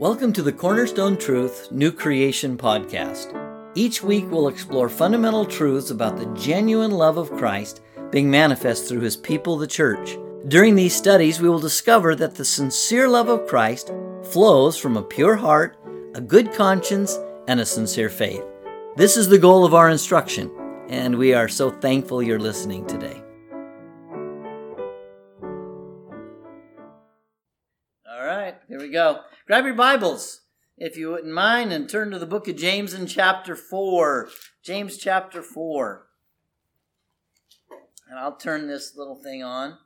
Welcome to the Cornerstone Truth New Creation Podcast. Each week we'll explore fundamental truths about the genuine love of Christ being manifest through his people, the church. During these studies, we will discover that the sincere love of Christ flows from a pure heart, a good conscience, and a sincere faith. This is the goal of our instruction, and we are so thankful you're listening today. All right, here we go. Grab your Bibles, if you wouldn't mind, and turn to the book of James in chapter 4. James chapter 4. And I'll turn this little thing on.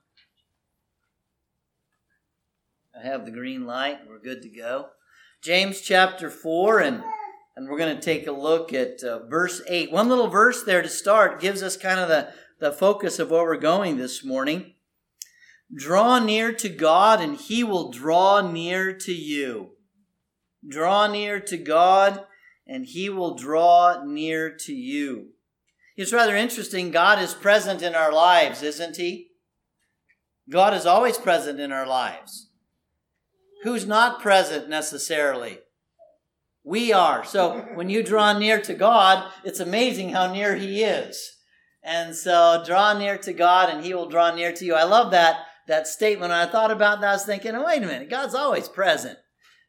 I have the green light. We're good to go. James chapter 4, and, and we're going to take a look at uh, verse 8. One little verse there to start gives us kind of the, the focus of where we're going this morning. Draw near to God, and He will draw near to you. Draw near to God, and He will draw near to you. It's rather interesting. God is present in our lives, isn't He? God is always present in our lives. Who's not present necessarily? We are. So when you draw near to God, it's amazing how near He is. And so draw near to God, and He will draw near to you. I love that that statement. I thought about that, I was thinking, oh, wait a minute, God's always present.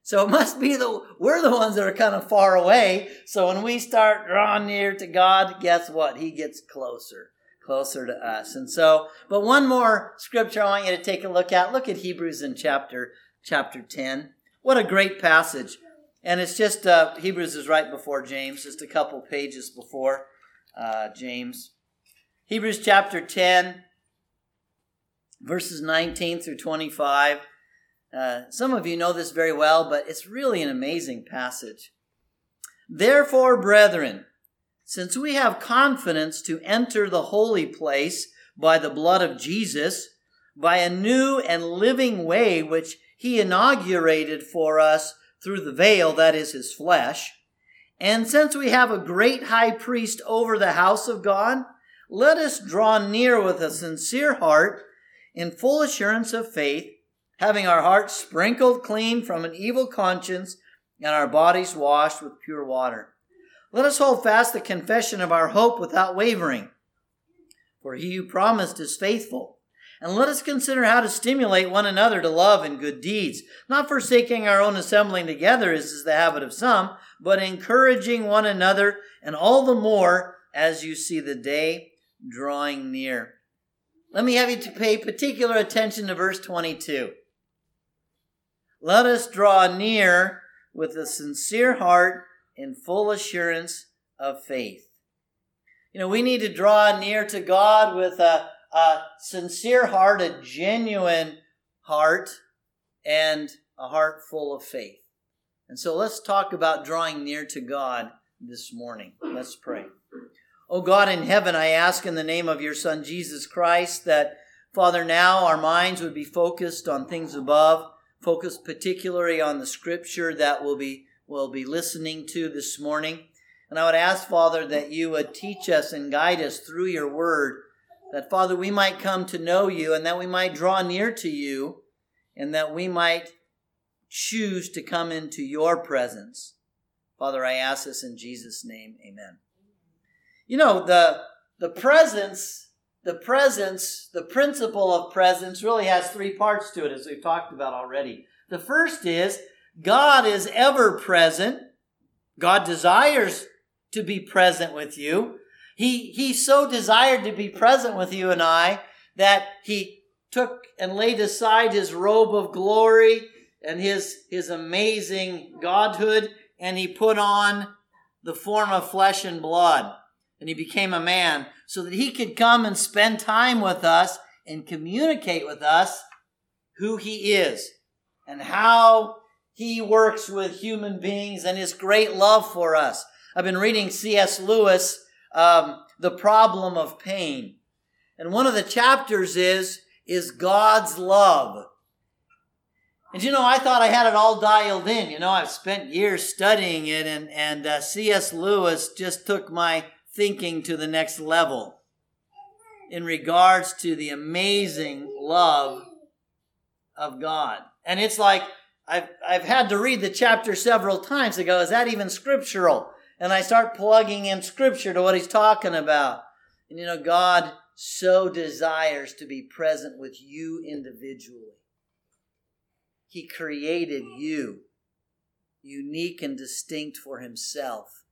So it must be the we're the ones that are kind of far away. So when we start drawing near to God, guess what? He gets closer, closer to us. And so, but one more scripture I want you to take a look at. Look at Hebrews in chapter chapter 10. What a great passage. And it's just uh, Hebrews is right before James, just a couple pages before uh, James. Hebrews chapter 10, verses 19 through 25. Uh, some of you know this very well, but it's really an amazing passage. Therefore, brethren, since we have confidence to enter the holy place by the blood of Jesus, by a new and living way which he inaugurated for us through the veil, that is his flesh, and since we have a great high priest over the house of God, let us draw near with a sincere heart in full assurance of faith, having our hearts sprinkled clean from an evil conscience and our bodies washed with pure water. Let us hold fast the confession of our hope without wavering, for he who promised is faithful. And let us consider how to stimulate one another to love and good deeds, not forsaking our own assembling together, as is the habit of some, but encouraging one another, and all the more as you see the day drawing near. Let me have you to pay particular attention to verse 22. Let us draw near with a sincere heart and full assurance of faith. You know, we need to draw near to God with a, a sincere heart, a genuine heart, and a heart full of faith. And so let's talk about drawing near to God this morning. Let's pray. O God in heaven, I ask in the name of your Son, Jesus Christ, that, Father, now our minds would be focused on things above, focused particularly on the scripture that we'll be, we'll be listening to this morning. And I would ask, Father, that you would teach us and guide us through your word, that, Father, we might come to know you and that we might draw near to you and that we might choose to come into your presence. Father, I ask this in Jesus' name. Amen. You know, the the presence, the presence, the principle of presence really has three parts to it, as we've talked about already. The first is God is ever present. God desires to be present with you. He, he so desired to be present with you and I that he took and laid aside his robe of glory and his, his amazing godhood and he put on the form of flesh and blood and he became a man so that he could come and spend time with us and communicate with us who he is and how he works with human beings and his great love for us. I've been reading C.S. Lewis, um, The Problem of Pain. And one of the chapters is, is God's love. And you know, I thought I had it all dialed in. You know, I've spent years studying it, and, and uh, C.S. Lewis just took my thinking to the next level in regards to the amazing love of God. And it's like I've, I've had to read the chapter several times to go, is that even scriptural? And I start plugging in scripture to what he's talking about. And you know, God so desires to be present with you individually. He created you unique and distinct for himself.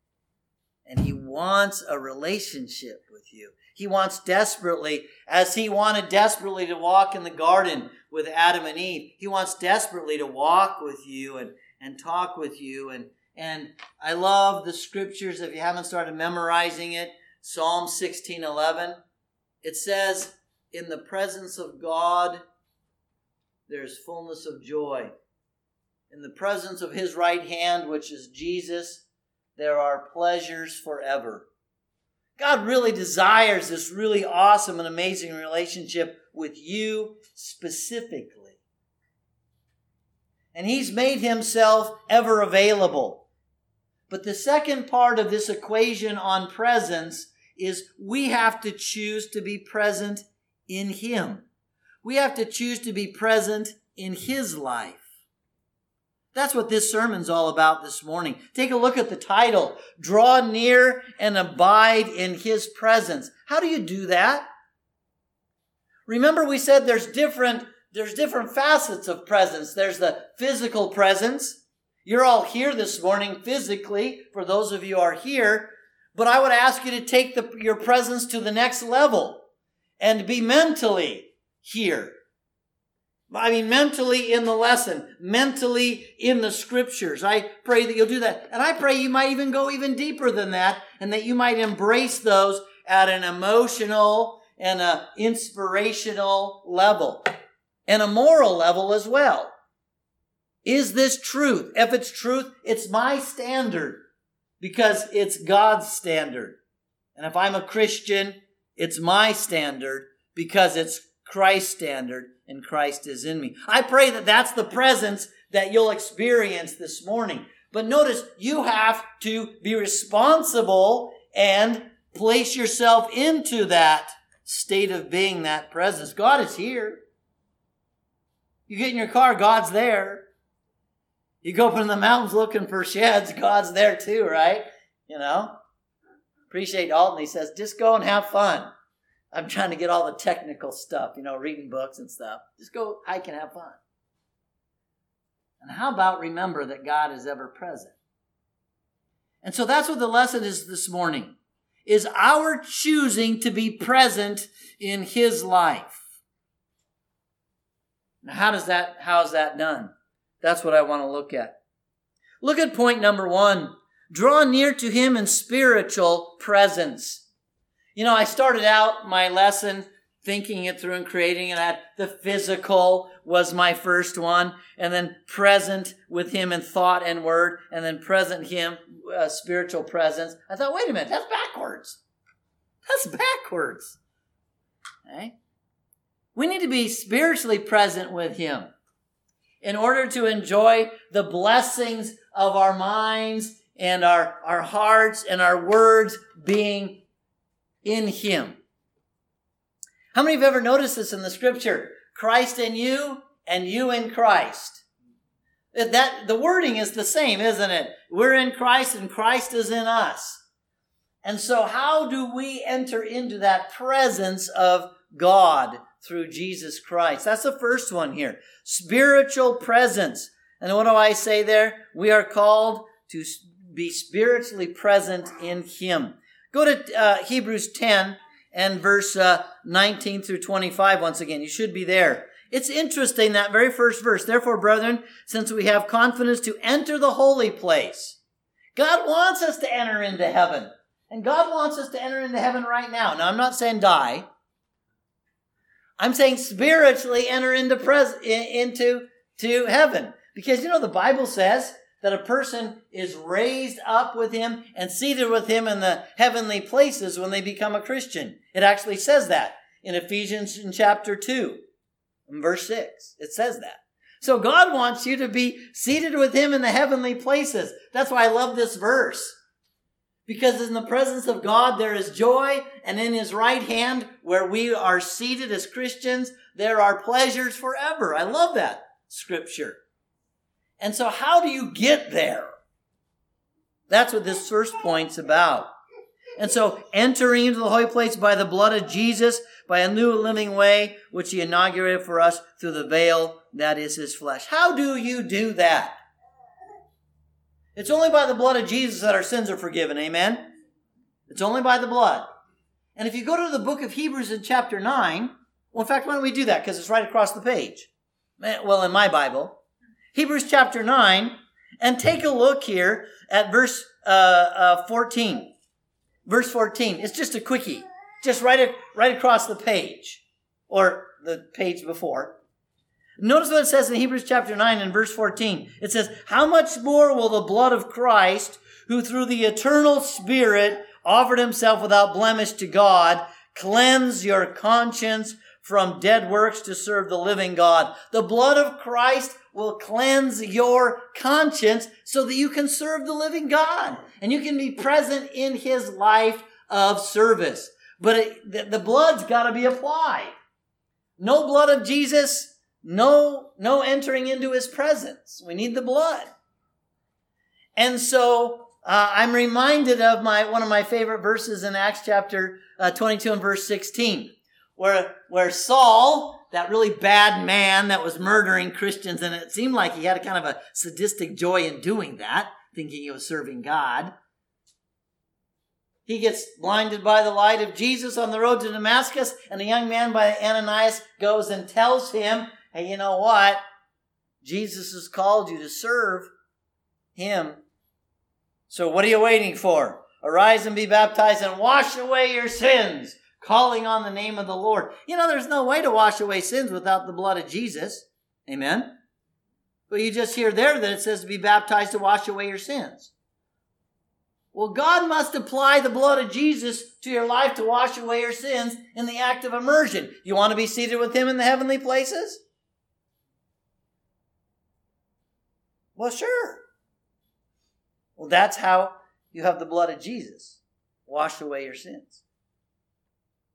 And he wants a relationship with you. He wants desperately, as he wanted desperately to walk in the garden with Adam and Eve, he wants desperately to walk with you and, and talk with you. And, and I love the scriptures. If you haven't started memorizing it, Psalm 16 11, it says, In the presence of God, there's fullness of joy. In the presence of his right hand, which is Jesus, there are pleasures forever. God really desires this really awesome and amazing relationship with you specifically. And He's made Himself ever available. But the second part of this equation on presence is we have to choose to be present in Him. We have to choose to be present in His life. That's what this sermon's all about this morning. Take a look at the title. Draw near and abide in his presence. How do you do that? Remember we said there's different, there's different facets of presence. There's the physical presence. You're all here this morning physically, for those of you are here, but I would ask you to take the, your presence to the next level and be mentally here. I mean, mentally in the lesson, mentally in the scriptures. I pray that you'll do that. And I pray you might even go even deeper than that and that you might embrace those at an emotional and an inspirational level and a moral level as well. Is this truth? If it's truth, it's my standard because it's God's standard. And if I'm a Christian, it's my standard because it's Christ's standard and Christ is in me. I pray that that's the presence that you'll experience this morning. But notice you have to be responsible and place yourself into that state of being, that presence. God is here. You get in your car, God's there. You go up in the mountains looking for sheds, God's there too, right? You know? Appreciate Alton. He says, just go and have fun. I'm trying to get all the technical stuff, you know, reading books and stuff. Just go hike and have fun. And how about remember that God is ever present? And so that's what the lesson is this morning. Is our choosing to be present in his life. Now how does that how is that done? That's what I want to look at. Look at point number 1. Draw near to him in spiritual presence. You know, I started out my lesson thinking it through and creating it the physical was my first one and then present with him in thought and word and then present him uh, spiritual presence. I thought wait a minute that's backwards. That's backwards. Okay we need to be spiritually present with him in order to enjoy the blessings of our minds and our, our hearts and our words being in him. How many have ever noticed this in the scripture? Christ in you and you in Christ. That the wording is the same, isn't it? We're in Christ and Christ is in us. And so how do we enter into that presence of God through Jesus Christ? That's the first one here. Spiritual presence. And what do I say there? We are called to be spiritually present in Him. Go to uh, Hebrews 10 and verse uh, 19 through 25 once again. You should be there. It's interesting that very first verse. Therefore, brethren, since we have confidence to enter the holy place, God wants us to enter into heaven. And God wants us to enter into heaven right now. Now, I'm not saying die. I'm saying spiritually enter into pres- into to heaven. Because you know the Bible says that a person is raised up with him and seated with him in the heavenly places when they become a Christian. It actually says that in Ephesians in chapter 2, in verse 6. It says that. So God wants you to be seated with him in the heavenly places. That's why I love this verse. Because in the presence of God there is joy, and in his right hand, where we are seated as Christians, there are pleasures forever. I love that scripture. And so, how do you get there? That's what this first point's about. And so, entering into the holy place by the blood of Jesus, by a new living way, which he inaugurated for us through the veil that is his flesh. How do you do that? It's only by the blood of Jesus that our sins are forgiven. Amen? It's only by the blood. And if you go to the book of Hebrews in chapter 9, well, in fact, why don't we do that? Because it's right across the page. Well, in my Bible. Hebrews chapter 9, and take a look here at verse uh, uh, 14. Verse 14. It's just a quickie. Just right, right across the page. Or the page before. Notice what it says in Hebrews chapter 9 and verse 14. It says, How much more will the blood of Christ, who through the eternal Spirit offered himself without blemish to God, cleanse your conscience from dead works to serve the living God. The blood of Christ will cleanse your conscience so that you can serve the living God and you can be present in his life of service. But it, the, blood's got to be applied. No blood of Jesus, no, no entering into his presence. We need the blood. And so uh, I'm reminded of my one of my favorite verses in Acts chapter uh, 22 and verse 16, where where Saul, that really bad man that was murdering Christians, and it seemed like he had a kind of a sadistic joy in doing that, thinking he was serving God. He gets blinded by the light of Jesus on the road to Damascus, and a young man by Ananias goes and tells him, "Hey, you know what? Jesus has called you to serve him so what are you waiting for? Arise and be baptized and wash away your sins, calling on the name of the Lord. You know, there's no way to wash away sins without the blood of Jesus. Amen. But you just hear there that it says to be baptized to wash away your sins. Well, God must apply the blood of Jesus to your life to wash away your sins in the act of immersion. You want to be seated with Him in the heavenly places? Well, sure. Well, that's how you have the blood of Jesus wash away your sins.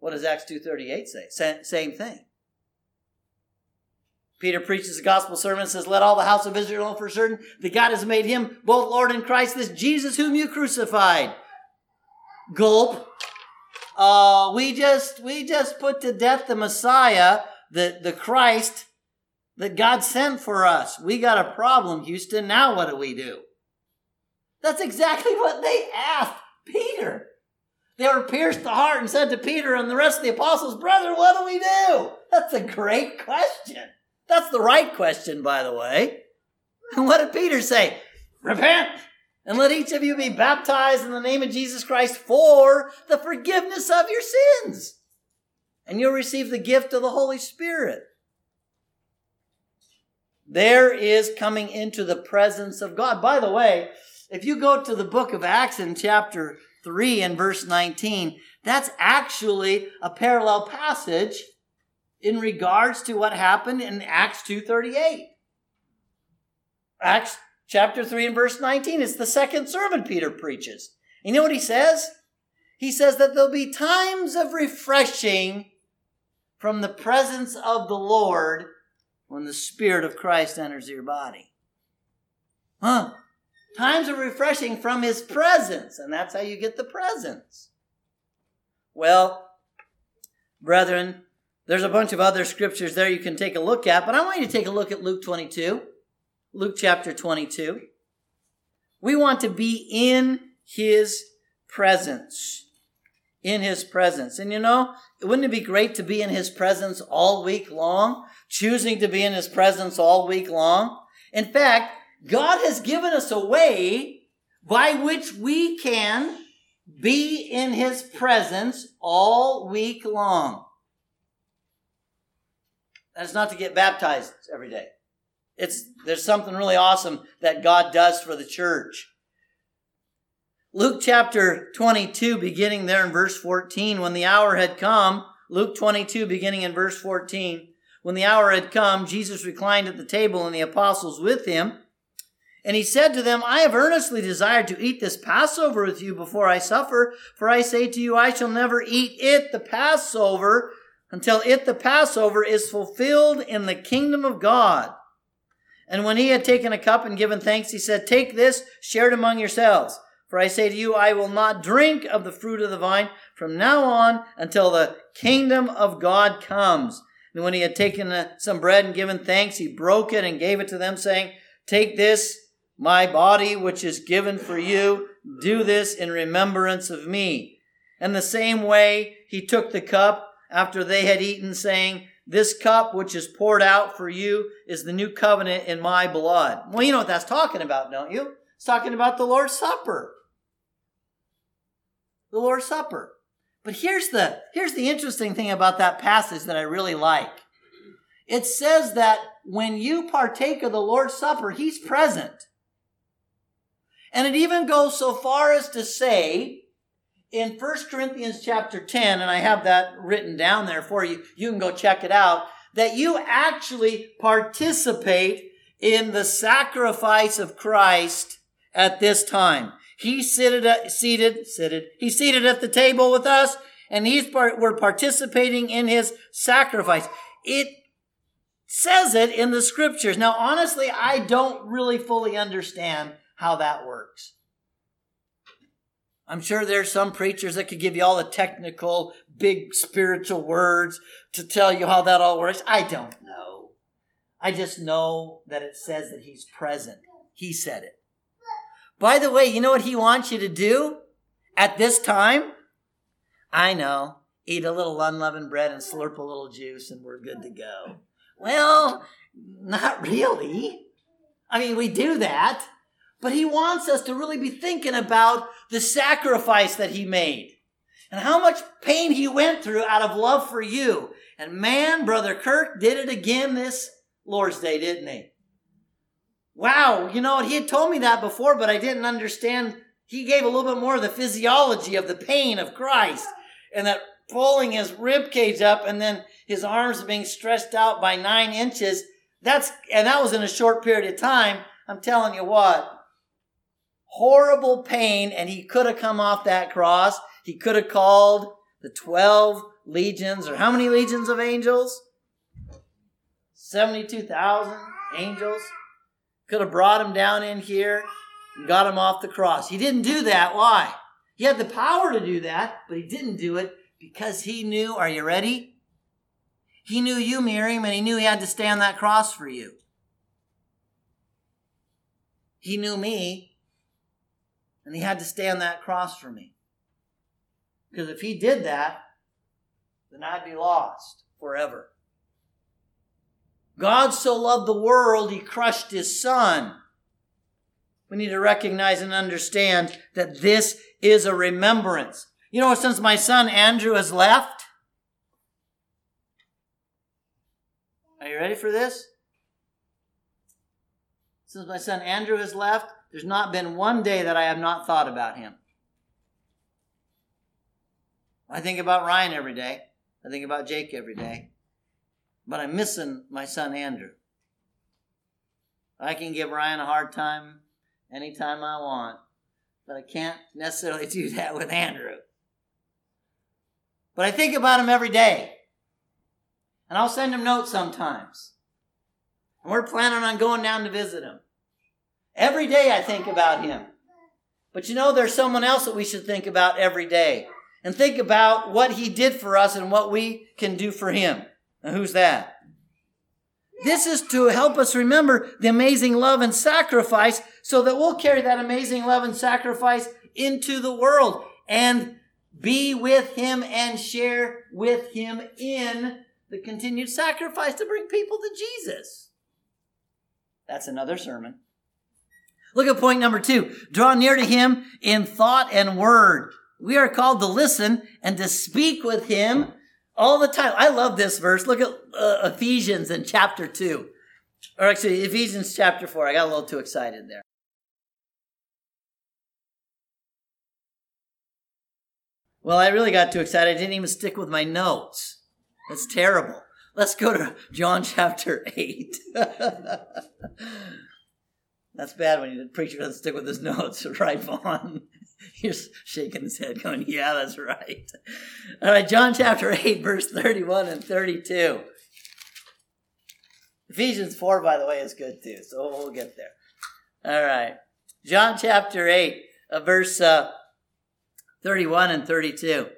What does Acts 2.38 say? Same thing. Peter preaches the gospel sermon and says, Let all the house of Israel know for certain that God has made him both Lord and Christ, this Jesus whom you crucified. Gulp. Uh, we just we just put to death the Messiah, the, the Christ that God sent for us. We got a problem, Houston. Now what do we do? That's exactly what they asked Peter. They were pierced the heart and said to Peter and the rest of the apostles, Brother, what do we do? That's a great question. That's the right question, by the way. And what did Peter say? Repent and let each of you be baptized in the name of Jesus Christ for the forgiveness of your sins. And you'll receive the gift of the Holy Spirit. There is coming into the presence of God. By the way, if you go to the book of Acts in chapter 3 and verse 19, that's actually a parallel passage in regards to what happened in Acts 2:38. Acts chapter 3 and verse 19 is the second sermon Peter preaches. You know what he says? He says that there'll be times of refreshing from the presence of the Lord when the Spirit of Christ enters your body. Huh? Times of refreshing from his presence, and that's how you get the presence. Well, brethren, there's a bunch of other scriptures there you can take a look at, but I want you to take a look at Luke 22, Luke chapter 22. We want to be in his presence. In his presence. And you know, wouldn't it be great to be in his presence all week long? Choosing to be in his presence all week long? In fact, God has given us a way by which we can be in His presence all week long. That's not to get baptized every day. It's, there's something really awesome that God does for the church. Luke chapter 22, beginning there in verse 14, when the hour had come, Luke 22, beginning in verse 14, when the hour had come, Jesus reclined at the table and the apostles with him. And he said to them, I have earnestly desired to eat this Passover with you before I suffer, for I say to you, I shall never eat it, the Passover, until it, the Passover, is fulfilled in the kingdom of God. And when he had taken a cup and given thanks, he said, Take this, share it among yourselves. For I say to you, I will not drink of the fruit of the vine from now on until the kingdom of God comes. And when he had taken uh, some bread and given thanks, he broke it and gave it to them, saying, Take this, my body, which is given for you. Do this in remembrance of me. And the same way he took the cup after they had eaten, saying, This cup which is poured out for you is the new covenant in my blood. Well, you know what that's talking about, don't you? It's talking about the Lord's Supper the Lord's Supper. But here's the, here's the interesting thing about that passage that I really like. It says that when you partake of the Lord's Supper, He's present. And it even goes so far as to say in 1 Corinthians chapter 10, and I have that written down there for you, you can go check it out, that you actually participate in the sacrifice of Christ at this time. He's seated, at, seated, seated, he's seated at the table with us, and he's part, we're participating in his sacrifice. It says it in the scriptures. Now, honestly, I don't really fully understand how that works. I'm sure there's some preachers that could give you all the technical, big spiritual words to tell you how that all works. I don't know. I just know that it says that he's present. He said it. By the way, you know what he wants you to do at this time? I know. Eat a little unleavened bread and slurp a little juice and we're good to go. Well, not really. I mean, we do that, but he wants us to really be thinking about the sacrifice that he made and how much pain he went through out of love for you. And man, Brother Kirk did it again this Lord's Day, didn't he? wow, you know, he had told me that before, but I didn't understand. He gave a little bit more of the physiology of the pain of Christ and that pulling his rib cage up and then his arms being stretched out by nine inches. That's, and that was in a short period of time. I'm telling you what, horrible pain. And he could have come off that cross. He could have called the 12 legions or how many legions of angels? 72,000 angels could have brought him down in here and got him off the cross. He didn't do that. Why? He had the power to do that, but he didn't do it because he knew, are you ready? He knew you, Miriam, and he knew he had to stay on that cross for you. He knew me, and he had to stay on that cross for me. Because if he did that, then I'd be lost forever. God so loved the world, he crushed his son. We need to recognize and understand that this is a remembrance. You know, since my son Andrew has left, are you ready for this? Since my son Andrew has left, there's not been one day that I have not thought about him. I think about Ryan every day. I think about Jake every day but I'm missing my son Andrew. I can give Ryan a hard time anytime I want, but I can't necessarily do that with Andrew. But I think about him every day. And I'll send him notes sometimes. And we're planning on going down to visit him. Every day I think about him. But you know, there's someone else that we should think about every day. And think about what he did for us and what we can do for him. Now, who's that? This is to help us remember the amazing love and sacrifice so that we'll carry that amazing love and sacrifice into the world and be with Him and share with Him in the continued sacrifice to bring people to Jesus. That's another sermon. Look at point number two. Draw near to Him in thought and word. We are called to listen and to speak with Him all the time. I love this verse. Look at uh, Ephesians in chapter 2. Or actually, Ephesians chapter 4. I got a little too excited there. Well, I really got too excited. I didn't even stick with my notes. That's terrible. Let's go to John chapter 8. That's bad when the preacher doesn't stick with his notes, right, Vaughn? He's shaking his head, going, Yeah, that's right. All right, John chapter 8, verse 31 and 32. Ephesians 4, by the way, is good too, so we'll get there. All right. John chapter 8, uh, verse uh, 31 and 32.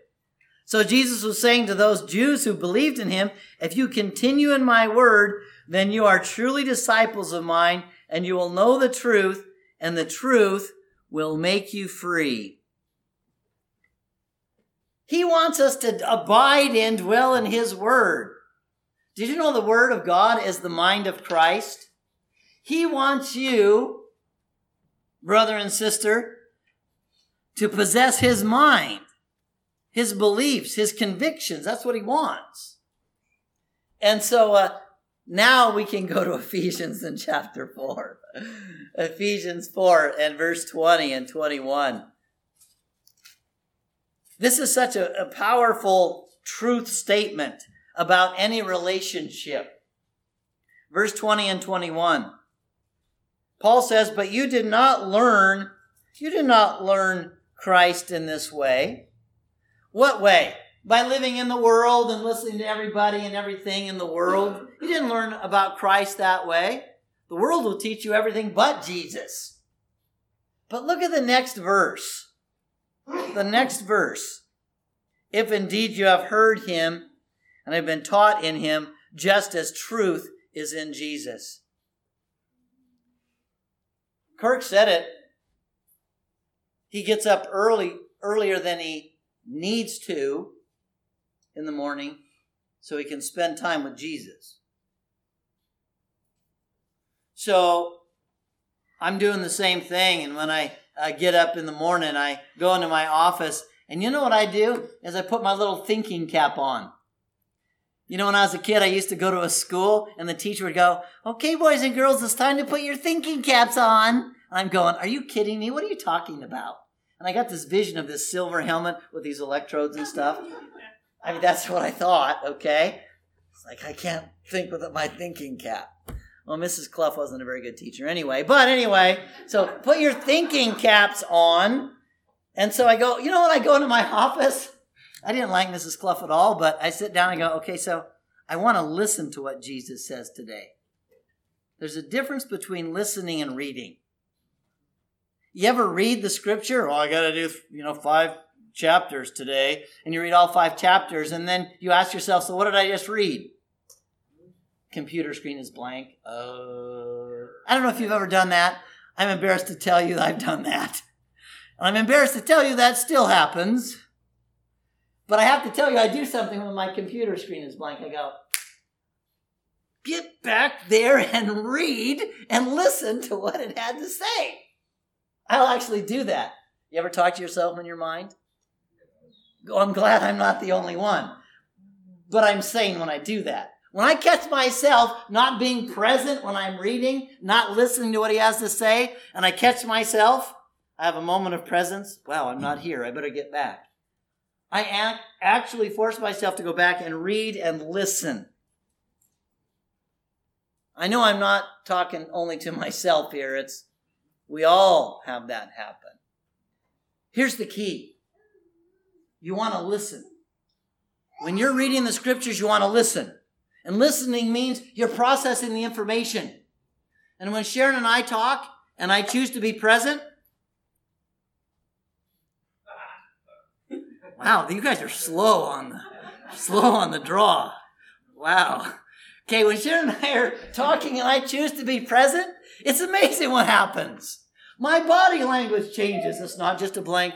So Jesus was saying to those Jews who believed in him, If you continue in my word, then you are truly disciples of mine, and you will know the truth, and the truth will make you free. He wants us to abide and dwell in his word. Did you know the word of God is the mind of Christ? He wants you, brother and sister, to possess his mind, his beliefs, his convictions. That's what he wants. And so uh, now we can go to Ephesians in chapter 4. Ephesians 4 and verse 20 and 21. This is such a, a powerful truth statement about any relationship. Verse 20 and 21. Paul says, But you did not learn, you did not learn Christ in this way. What way? By living in the world and listening to everybody and everything in the world. You didn't learn about Christ that way. The world will teach you everything but Jesus. But look at the next verse. The next verse. If indeed you have heard him and have been taught in him, just as truth is in Jesus. Kirk said it. He gets up early, earlier than he needs to in the morning so he can spend time with Jesus. So I'm doing the same thing. And when I, I get up in the morning, I go into my office. And you know what I do? Is I put my little thinking cap on. You know, when I was a kid, I used to go to a school and the teacher would go, Okay, boys and girls, it's time to put your thinking caps on. And I'm going, Are you kidding me? What are you talking about? And I got this vision of this silver helmet with these electrodes and stuff. I mean, that's what I thought, okay? It's like, I can't think with my thinking cap. Well, Mrs. Clough wasn't a very good teacher anyway. But anyway, so put your thinking caps on. And so I go, you know what? I go into my office I didn't like Mrs. Clough at all, but I sit down and go, okay, so I want to listen to what Jesus says today. There's a difference between listening and reading. You ever read the scripture? Oh, I got to do, you know, five chapters today. And you read all five chapters, and then you ask yourself, so what did I just read? Computer screen is blank. Uh, I don't know if you've ever done that. I'm embarrassed to tell you I've done that. And I'm embarrassed to tell you that still happens. But I have to tell you, I do something when my computer screen is blank. I go, get back there and read and listen to what it had to say. I'll actually do that. You ever talk to yourself in your mind? I'm glad I'm not the only one. But I'm saying when I do that. When I catch myself not being present when I'm reading, not listening to what he has to say, and I catch myself, I have a moment of presence. Wow, I'm not here. I better get back. I actually force myself to go back and read and listen. I know I'm not talking only to myself here. It's we all have that happen. Here's the key. You want to listen. When you're reading the scriptures, you want to listen. And listening means you're processing the information. And when Sharon and I talk and I choose to be present, Wow, you guys are slow on the slow on the draw. Wow. Okay, when Sharon and I are talking and I choose to be present, it's amazing what happens. My body language changes. It's not just a blank.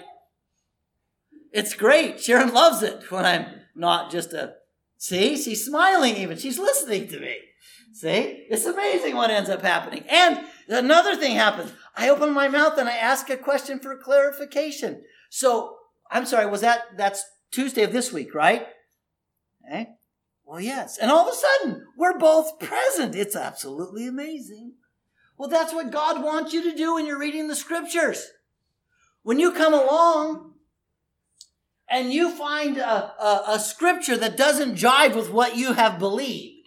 It's great. Sharon loves it when I'm not just a see, she's smiling even. She's listening to me. See? It's amazing what ends up happening. And another thing happens. I open my mouth and I ask a question for clarification. So I'm sorry, was that, that's Tuesday of this week, right? Okay. Well, yes. And all of a sudden, we're both present. It's absolutely amazing. Well, that's what God wants you to do when you're reading the scriptures. When you come along and you find a, a, a scripture that doesn't jive with what you have believed,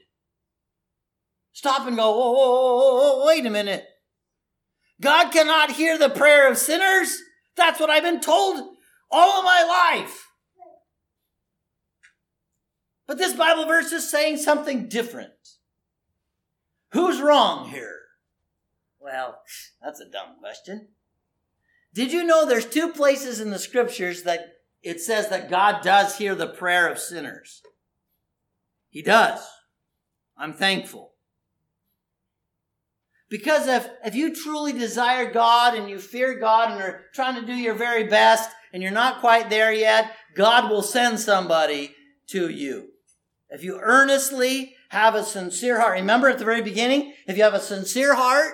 stop and go, whoa, whoa, whoa, wait a minute. God cannot hear the prayer of sinners. That's what I've been told all of my life. But this Bible verse is saying something different. Who's wrong here? Well, that's a dumb question. Did you know there's two places in the scriptures that it says that God does hear the prayer of sinners? He does. I'm thankful. Because if, if you truly desire God and you fear God and are trying to do your very best and you're not quite there yet, God will send somebody to you. If you earnestly have a sincere heart, remember at the very beginning, if you have a sincere heart,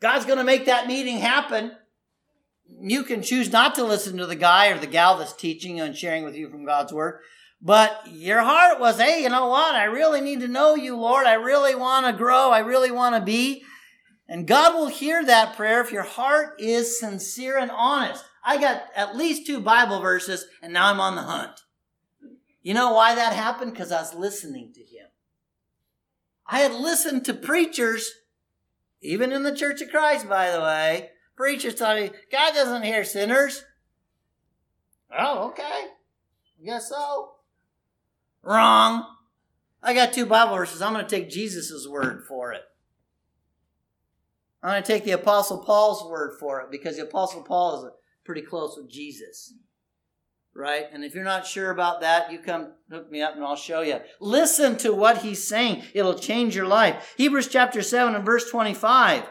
God's going to make that meeting happen. You can choose not to listen to the guy or the gal that's teaching and sharing with you from God's word. But your heart was, hey, you know what? I really need to know you, Lord. I really want to grow. I really want to be. And God will hear that prayer if your heart is sincere and honest. I got at least two Bible verses, and now I'm on the hunt. You know why that happened? Because I was listening to Him. I had listened to preachers, even in the Church of Christ, by the way. Preachers telling me, God doesn't hear sinners. Oh, okay. I guess so. Wrong. I got two Bible verses. I'm going to take Jesus' word for it. I'm going to take the Apostle Paul's word for it because the Apostle Paul is pretty close with Jesus. Right? And if you're not sure about that, you come hook me up and I'll show you. Listen to what he's saying. It'll change your life. Hebrews chapter 7 and verse 25.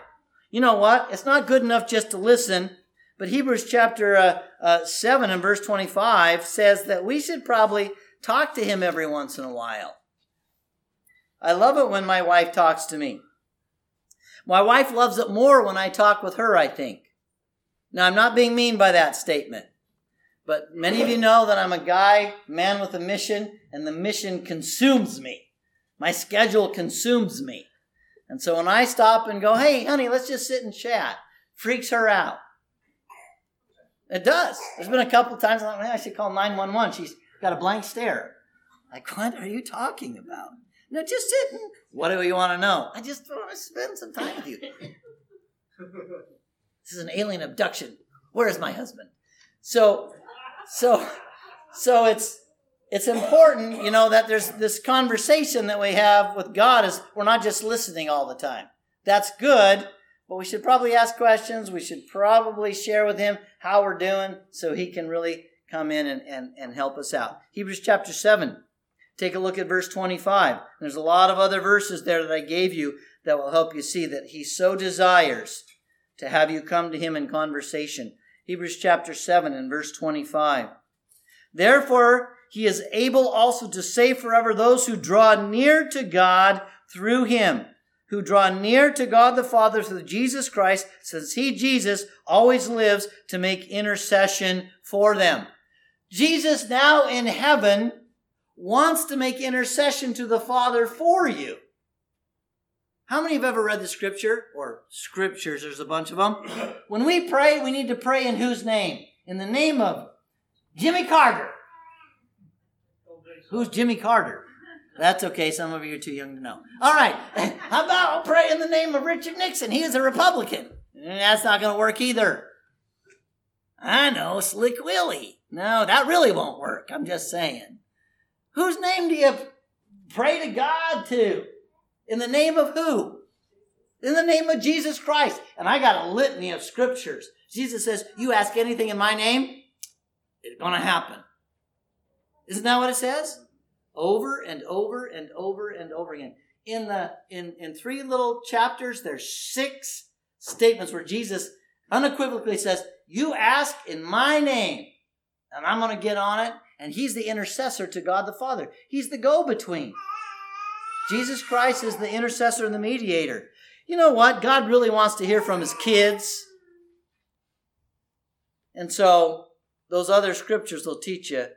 You know what? It's not good enough just to listen, but Hebrews chapter uh, uh, 7 and verse 25 says that we should probably Talk to him every once in a while. I love it when my wife talks to me. My wife loves it more when I talk with her, I think. Now, I'm not being mean by that statement, but many of you know that I'm a guy, man with a mission, and the mission consumes me. My schedule consumes me. And so when I stop and go, hey, honey, let's just sit and chat, freaks her out. It does. There's been a couple times I'm like, man, I should call 911. She's got a blank stare. Like, what are you talking about? No, just sitting. What do you want to know? I just want to spend some time with you. this is an alien abduction. Where is my husband? So, so, so it's it's important, you know, that there's this conversation that we have with God is we're not just listening all the time. That's good, but we should probably ask questions. We should probably share with him how we're doing so he can really come in and, and, and help us out. Hebrews chapter 7. Take a look at verse 25. There's a lot of other verses there that I gave you that will help you see that he so desires to have you come to him in conversation. Hebrews chapter 7 and verse 25. Therefore, he is able also to save forever those who draw near to God through him, who draw near to God the Father through Jesus Christ, since he, Jesus, always lives to make intercession for them. Jesus now in heaven wants to make intercession to the Father for you. How many have ever read the scripture or scriptures? There's a bunch of them. When we pray, we need to pray in whose name? In the name of Jimmy Carter. Who's Jimmy Carter? That's okay. Some of you are too young to know. All right. How about I'll pray in the name of Richard Nixon? He is a Republican. That's not going to work either. I know, Slick Willie. No, that really won't work. I'm just saying. Whose name do you pray to God to? In the name of who? In the name of Jesus Christ. And I got a litany of scriptures. Jesus says, You ask anything in my name, it's going to happen. Isn't that what it says? Over and over and over and over again. In the in, in three little chapters, there's six statements where Jesus unequivocally says, You ask in my name, and I'm going to get on it. And he's the intercessor to God the Father. He's the go between. Jesus Christ is the intercessor and the mediator. You know what? God really wants to hear from his kids. And so those other scriptures will teach you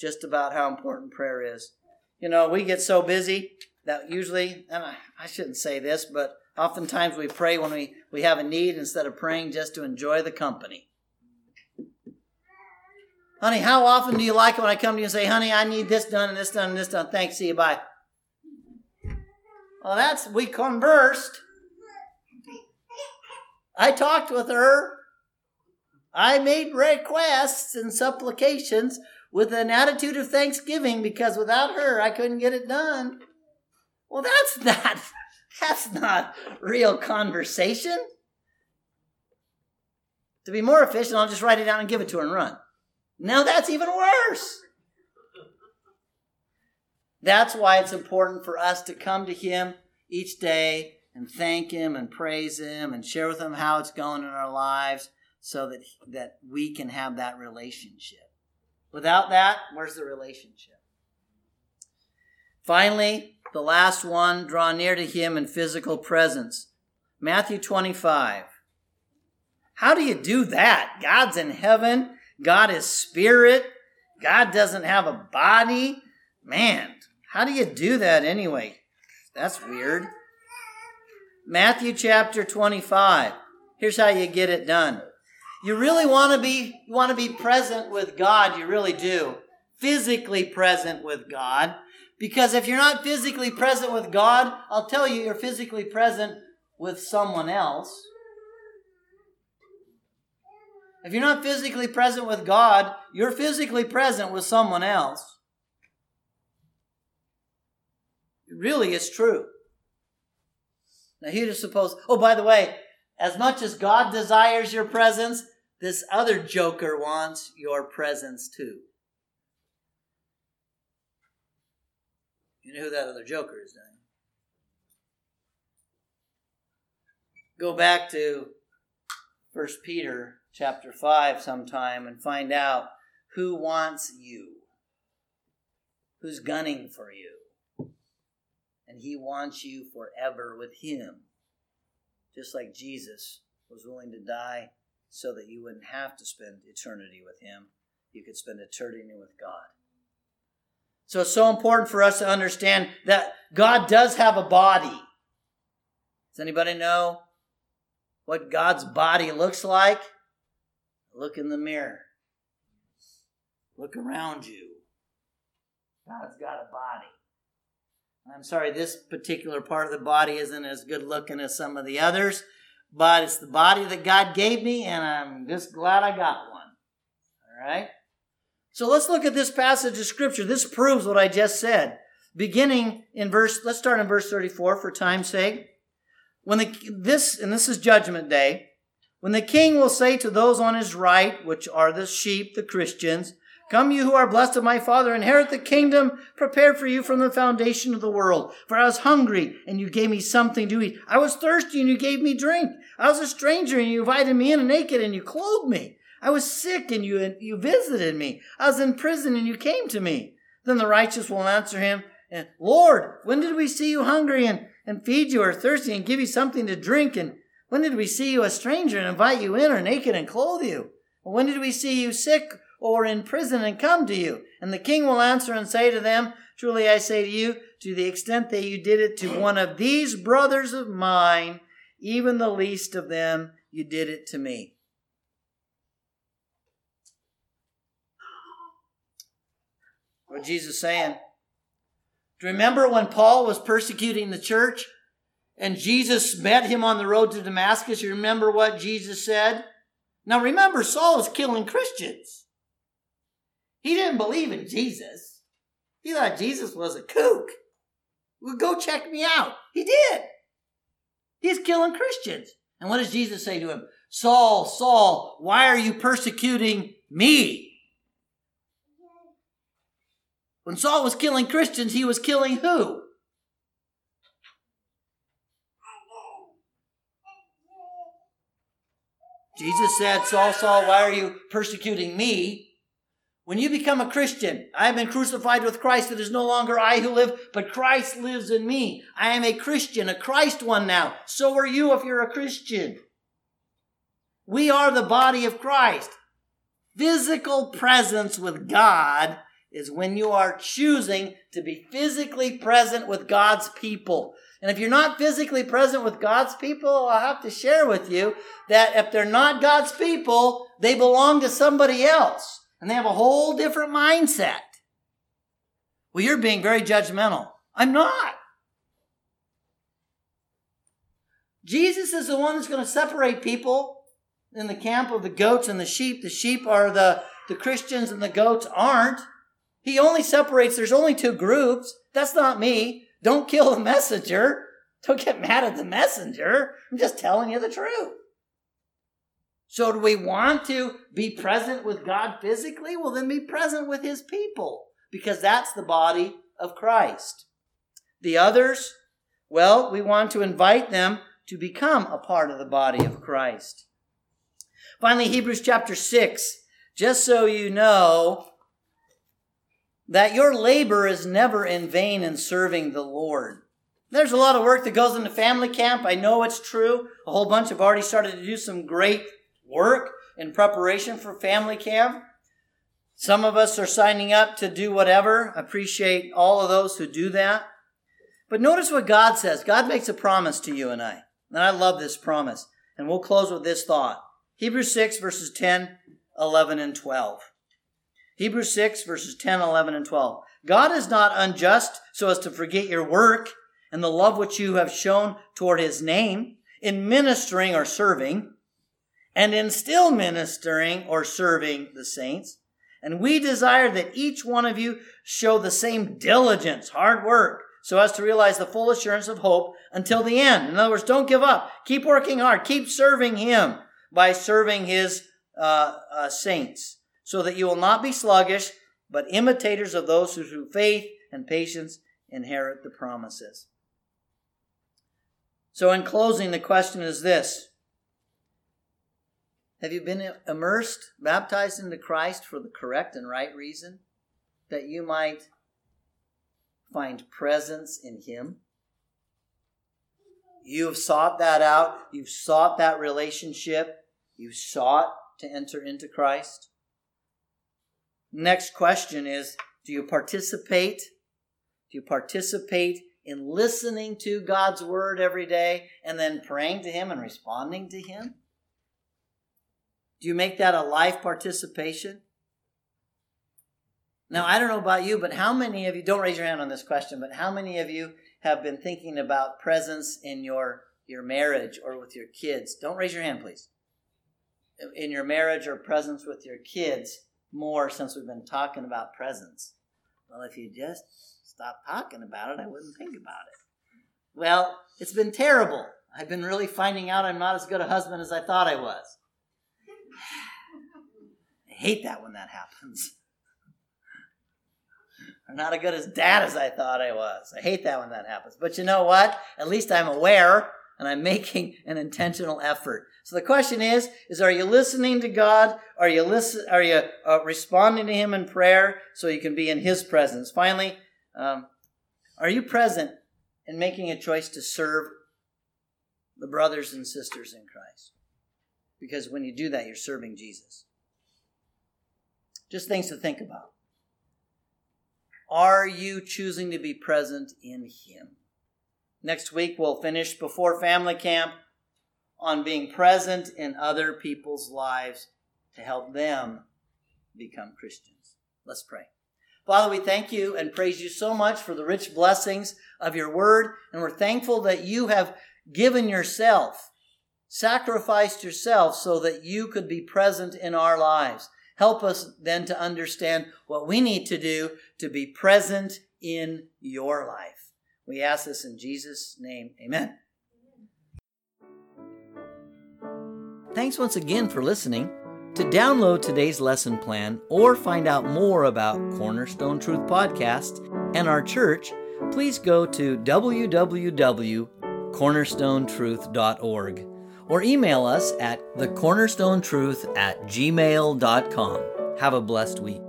just about how important prayer is. You know, we get so busy that usually, and I, I shouldn't say this, but oftentimes we pray when we, we have a need instead of praying just to enjoy the company. Honey, how often do you like it when I come to you and say, honey, I need this done and this done and this done? Thanks, see you, bye. Well, that's, we conversed. I talked with her. I made requests and supplications with an attitude of thanksgiving because without her, I couldn't get it done. Well, that's not, That's not real conversation. To be more efficient, I'll just write it down and give it to her and run. Now that's even worse. That's why it's important for us to come to Him each day and thank Him and praise Him and share with Him how it's going in our lives so that, that we can have that relationship. Without that, where's the relationship? Finally, the last one draw near to Him in physical presence. Matthew 25. How do you do that? God's in heaven. God is spirit. God doesn't have a body. Man, how do you do that anyway? That's weird. Matthew chapter 25. Here's how you get it done. You really want to be you want to be present with God, you really do. Physically present with God. Because if you're not physically present with God, I'll tell you you're physically present with someone else. If you're not physically present with God, you're physically present with someone else. Really is true. Now, you'd suppose, oh, by the way, as much as God desires your presence, this other joker wants your presence too. You know who that other joker is, then? Go back to First Peter chapter 5 sometime and find out who wants you, who's gunning for you and he wants you forever with him. Just like Jesus was willing to die so that you wouldn't have to spend eternity with him, you could spend eternity with God. So it's so important for us to understand that God does have a body. Does anybody know what God's body looks like? Look in the mirror. Look around you. God's got a body. I'm sorry, this particular part of the body isn't as good looking as some of the others, but it's the body that God gave me, and I'm just glad I got one. All right? So let's look at this passage of Scripture. This proves what I just said. Beginning in verse, let's start in verse 34 for time's sake. When the, this, and this is judgment day, when the king will say to those on his right, which are the sheep, the Christians, Come, you who are blessed of my Father, inherit the kingdom prepared for you from the foundation of the world. For I was hungry, and you gave me something to eat. I was thirsty, and you gave me drink. I was a stranger, and you invited me in, and naked, and you clothed me. I was sick, and you, you visited me. I was in prison, and you came to me. Then the righteous will answer him, Lord, when did we see you hungry and, and feed you, or thirsty, and give you something to drink? And when did we see you a stranger and invite you in, or naked and clothe you? When did we see you sick or in prison and come to you? And the king will answer and say to them, Truly I say to you, to the extent that you did it to one of these brothers of mine, even the least of them, you did it to me. What Jesus saying? Do you remember when Paul was persecuting the church and Jesus met him on the road to Damascus? You remember what Jesus said? Now remember, Saul is killing Christians. He didn't believe in Jesus. He thought Jesus was a kook. Well, go check me out. He did. He's killing Christians. And what does Jesus say to him? Saul, Saul, why are you persecuting me? When Saul was killing Christians, he was killing who? Jesus said, Saul, Saul, why are you persecuting me? When you become a Christian, I have been crucified with Christ. It is no longer I who live, but Christ lives in me. I am a Christian, a Christ one now. So are you if you're a Christian. We are the body of Christ. Physical presence with God is when you are choosing to be physically present with God's people. And if you're not physically present with God's people, I'll have to share with you that if they're not God's people, they belong to somebody else and they have a whole different mindset. Well, you're being very judgmental. I'm not. Jesus is the one that's going to separate people in the camp of the goats and the sheep. The sheep are the, the Christians and the goats aren't. He only separates, there's only two groups. That's not me. Don't kill the messenger. Don't get mad at the messenger. I'm just telling you the truth. So, do we want to be present with God physically? Well, then be present with His people because that's the body of Christ. The others, well, we want to invite them to become a part of the body of Christ. Finally, Hebrews chapter 6, just so you know that your labor is never in vain in serving the Lord. There's a lot of work that goes into family camp. I know it's true. A whole bunch have already started to do some great work in preparation for family camp. Some of us are signing up to do whatever. Appreciate all of those who do that. But notice what God says. God makes a promise to you and I. And I love this promise. And we'll close with this thought. Hebrews 6 verses 10, 11, and 12. Hebrews 6 verses 10, 11, and 12. God is not unjust so as to forget your work and the love which you have shown toward his name in ministering or serving and in still ministering or serving the saints. And we desire that each one of you show the same diligence, hard work, so as to realize the full assurance of hope until the end. In other words, don't give up. Keep working hard. Keep serving Him by serving His uh, uh, saints, so that you will not be sluggish, but imitators of those who through faith and patience inherit the promises. So, in closing, the question is this Have you been immersed, baptized into Christ for the correct and right reason? That you might find presence in Him? You have sought that out. You've sought that relationship. You've sought to enter into Christ. Next question is Do you participate? Do you participate in listening to God's word every day and then praying to Him and responding to Him? Do you make that a life participation? Now, I don't know about you, but how many of you, don't raise your hand on this question, but how many of you have been thinking about presence in your, your marriage or with your kids? Don't raise your hand, please. In your marriage or presence with your kids more since we've been talking about presence. Well, if you just stop talking about it, I wouldn't think about it. Well, it's been terrible. I've been really finding out I'm not as good a husband as I thought I was. I hate that when that happens. I'm not as good as dad as I thought I was. I hate that when that happens. But you know what? At least I'm aware and I'm making an intentional effort. So the question is, is are you listening to God? Are you listen, are you uh, responding to him in prayer so you can be in his presence? Finally, um, are you present in making a choice to serve the brothers and sisters in Christ? Because when you do that, you're serving Jesus. Just things to think about. Are you choosing to be present in Him? Next week, we'll finish before family camp on being present in other people's lives to help them become Christians. Let's pray. Father, we thank you and praise you so much for the rich blessings of your word, and we're thankful that you have given yourself, sacrificed yourself so that you could be present in our lives. Help us then to understand what we need to do to be present in your life. We ask this in Jesus' name. Amen. Thanks once again for listening. To download today's lesson plan or find out more about Cornerstone Truth Podcast and our church, please go to www.cornerstonetruth.org or email us at thecornerstonetruth at gmail.com. Have a blessed week.